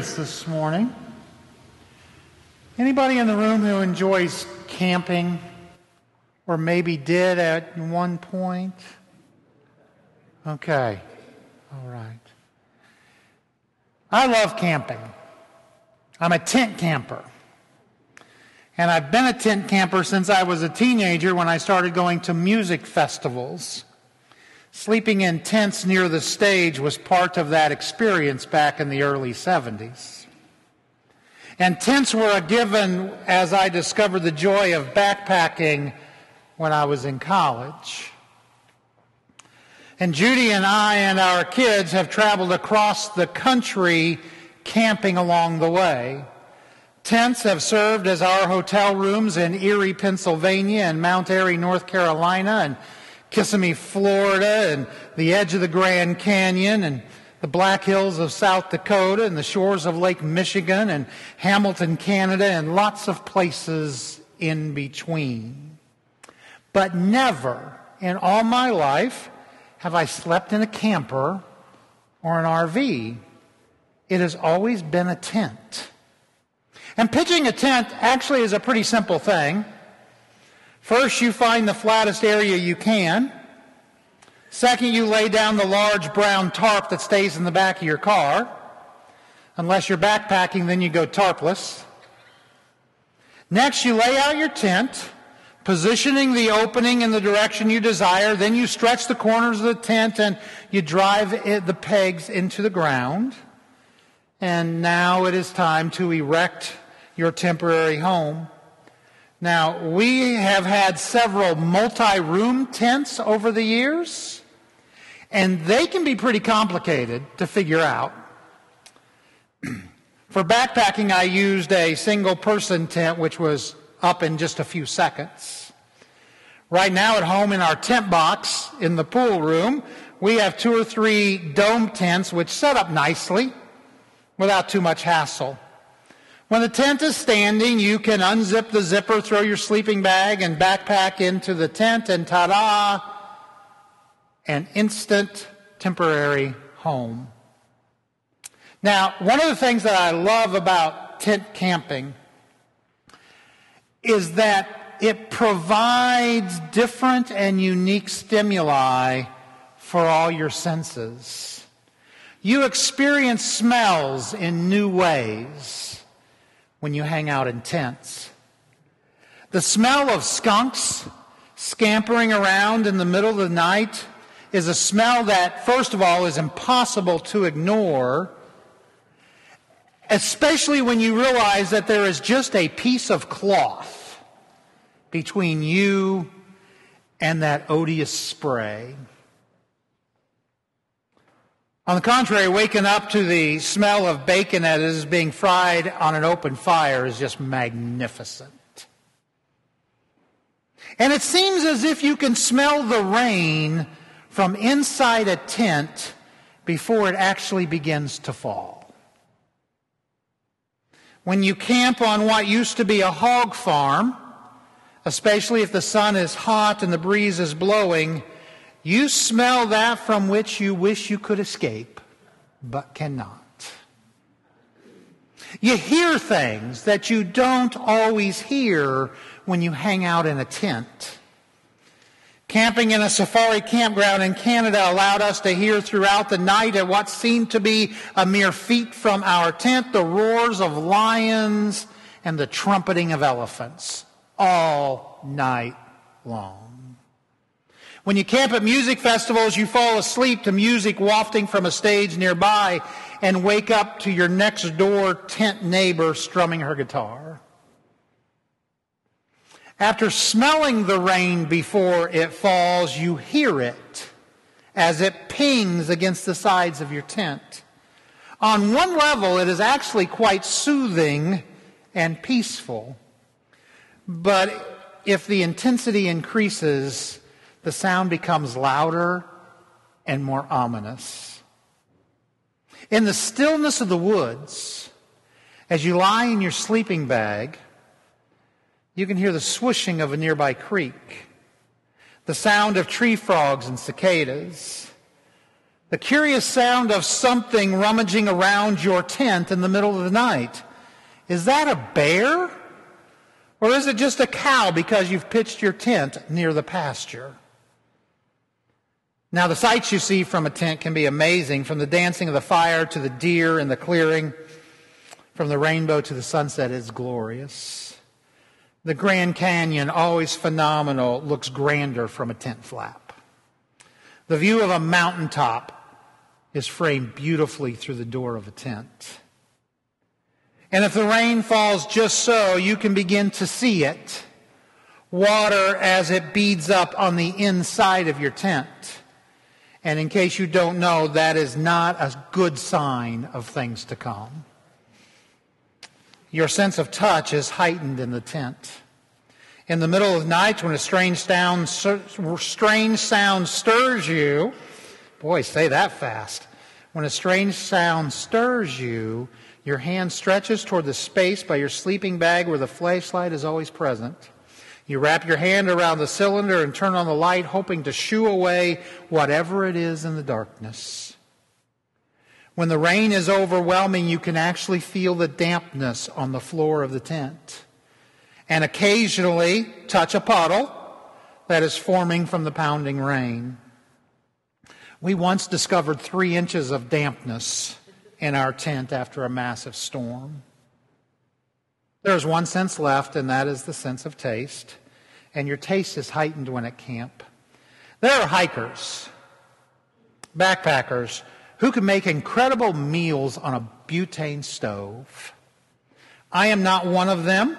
this morning. Anybody in the room who enjoys camping or maybe did at one point? Okay. All right. I love camping. I'm a tent camper. And I've been a tent camper since I was a teenager when I started going to music festivals. Sleeping in tents near the stage was part of that experience back in the early 70s. And tents were a given as I discovered the joy of backpacking when I was in college. And Judi and I and our kids have traveled across the country camping along the way. Tents have served as our hotel rooms in Erie, Pennsylvania, and Mount Airy, North Carolina, and Kissimmee, Florida, and the edge of the Grand Canyon, and the Black Hills of South Dakota, and the shores of Lake Michigan, and Hamilton, Canada, and lots of places in between. But never in all my life have I slept in a camper or an RV. It has always been a tent. And pitching a tent actually is a pretty simple thing. First, you find the flattest area you can. Second, you lay down the large brown tarp that stays in the back of your car. Unless you're backpacking, then you go tarpless. Next, you lay out your tent, positioning the opening in the direction you desire. Then you stretch the corners of the tent and you drive it, the pegs into the ground. And now it is time to erect your temporary home. Now, we have had several multi room tents over the years, and they can be pretty complicated to figure out. For backpacking, I used a single person tent, which was up in just a few seconds. Right now, at home in our tent box in the pool room, we have two or three dome tents, which set up nicely without too much hassle. When the tent is standing, you can unzip the zipper, throw your sleeping bag and backpack into the tent, and ta da, an instant temporary home. Now, one of the things that I love about tent camping is that it provides different and unique stimuli for all your senses. You experience smells in new ways when you hang out in tents. The smell of skunks scampering around in the middle of the night is a smell that, first of all, is impossible to ignore, especially when you realize that there is just a piece of cloth between you and that odious spray. On the contrary, waking up to the smell of bacon that is being fried on an open fire is just magnificent. And it seems as if you can smell the rain from inside a tent before it actually begins to fall. When you camp on what used to be a hog farm, especially if the sun is hot and the breeze is blowing, you smell that from which you wish you could escape, but cannot. You hear things that you don't always hear when you hang out in a tent. Camping in a safari campground in Canada allowed us to hear throughout the night at what seemed to be a mere feet from our tent the roars of lions and the trumpeting of elephants all night long. When you camp at music festivals, you fall asleep to music wafting from a stage nearby and wake up to your next door tent neighbor strumming her guitar. After smelling the rain before it falls, you hear it as it pings against the sides of your tent. On one level, it is actually quite soothing and peaceful. But if the intensity increases, the sound becomes louder and more ominous. In the stillness of the woods, as you lie in your sleeping bag, you can hear the swishing of a nearby creek, the sound of tree frogs and cicadas, The curious sound of something rummaging around your tent in the middle of the night. Is that a bear? Or is it just a cow because you've pitched your tent near the pasture? Now, the sights you see from a tent can be amazing, from the dancing of the fire to the deer in the clearing, from the rainbow to the sunset is glorious. The Grand Canyon, always phenomenal, looks grander from a tent flap. The view of a mountaintop is framed beautifully through the door of a tent. And if the rain falls just so, you can begin to see it. Water as it beads up on the inside of your tent. And in case you don't know, that is not a good sign of things to come. Your sense of touch is heightened in the tent. In the middle of the night, when a strange sound, strange sound stirs you, boy, say that fast. When a strange sound stirs you, your hand stretches toward the space by your sleeping bag where the flashlight is always present. You wrap your hand around the cylinder and turn on the light, hoping to shoo away whatever it is in the darkness. When the rain is overwhelming, you can actually feel the dampness on the floor of the tent. And occasionally touch a puddle that is forming from the pounding rain. We once discovered three inches of dampness in our tent after a massive storm. There's one sense left, and that is the sense of taste. And your taste is heightened when at camp. There are hikers, backpackers, who can make incredible meals on a butane stove. I am not one of them.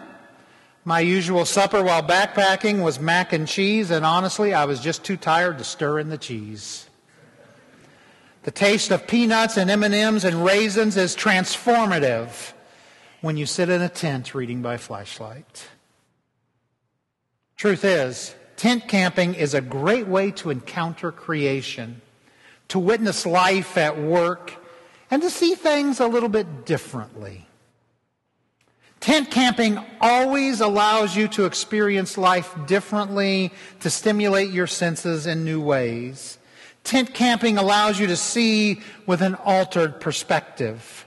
My usual supper while backpacking was mac and cheese, and honestly, I was just too tired to stir in the cheese. The taste of peanuts and M&Ms and raisins is transformative when you sit in a tent reading by flashlight. Truth is, tent camping is a great way to encounter creation, to witness life at work, and to see things a little bit differently. Tent camping always allows you to experience life differently, to stimulate your senses in new ways. Tent camping allows you to see with an altered perspective.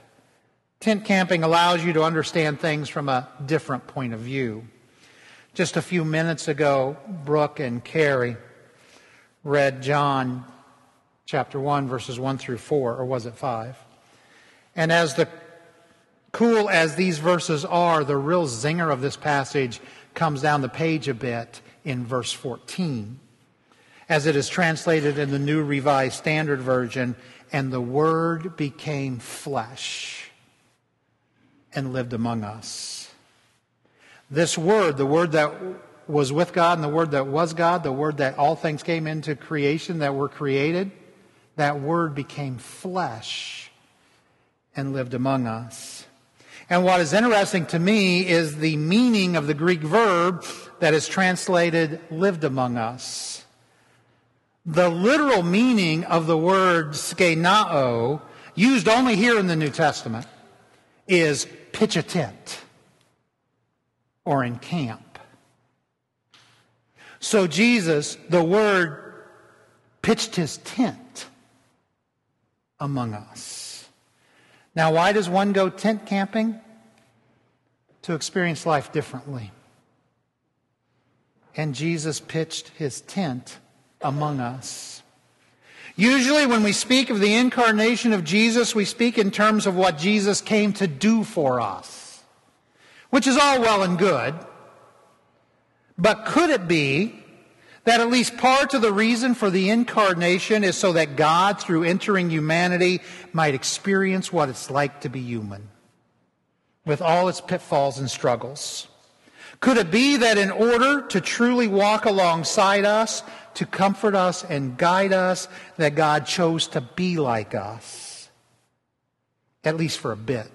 Tent camping allows you to understand things from a different point of view. Just a few minutes ago, Brooke and Carrie read John chapter 1, verses 1 through 4, or was it 5? And as the cool as these verses are, the real zinger of this passage comes down the page a bit in verse 14 as it is translated in the New Revised Standard Version, and the Word became flesh and lived among us. This Word, the Word that was with God and the Word that was God, the Word that all things came into creation that were created, that Word became flesh and lived among us. And what is interesting to me is the meaning of the Greek verb that is translated lived among us. The literal meaning of the word skenao, used only here in the New Testament, is pitch a tent or in camp. So Jesus, the word, pitched his tent among us. Now, why does one go tent camping? To experience life differently. And Jesus pitched his tent among us. Usually, when we speak of the incarnation of Jesus, we speak in terms of what Jesus came to do for us, which is all well and good. But could it be that at least part of the reason for the incarnation is so that God, through entering humanity, might experience what it's like to be human, with all its pitfalls and struggles? Could it be that in order to truly walk alongside us, to comfort us and guide us, that God chose to be like us, at least for a bit.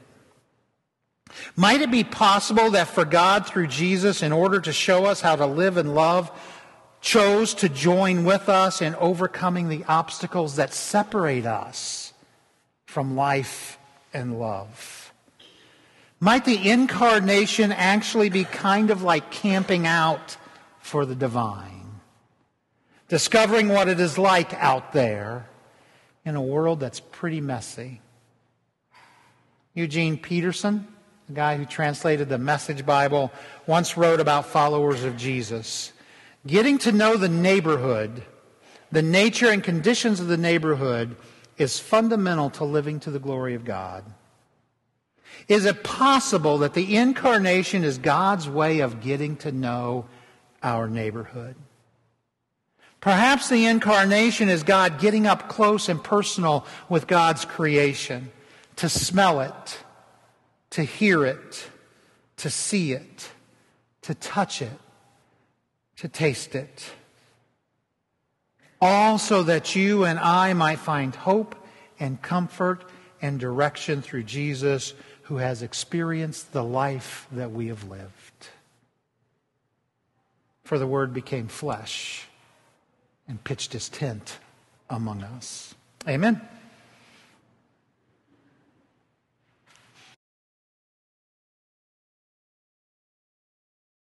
Might it be possible that for God, through Jesus, in order to show us how to live and love, chose to join with us in overcoming the obstacles that separate us from life and love? Might the incarnation actually be kind of like camping out for the divine? discovering what it is like out there, in a world that's pretty messy. Eugene Peterson, the guy who translated the Message Bible, once wrote about followers of Jesus. Getting to know the neighborhood, the nature and conditions of the neighborhood, is fundamental to living to the glory of God. Is it possible that the incarnation is God's way of getting to know our neighborhood? Perhaps the incarnation is God getting up close and personal with God's creation, to smell it, to hear it, to see it, to touch it, to taste it. All so that you and I might find hope and comfort and direction through Jesus who has experienced the life that we have lived. For the Word became flesh and pitched his tent among us. Amen.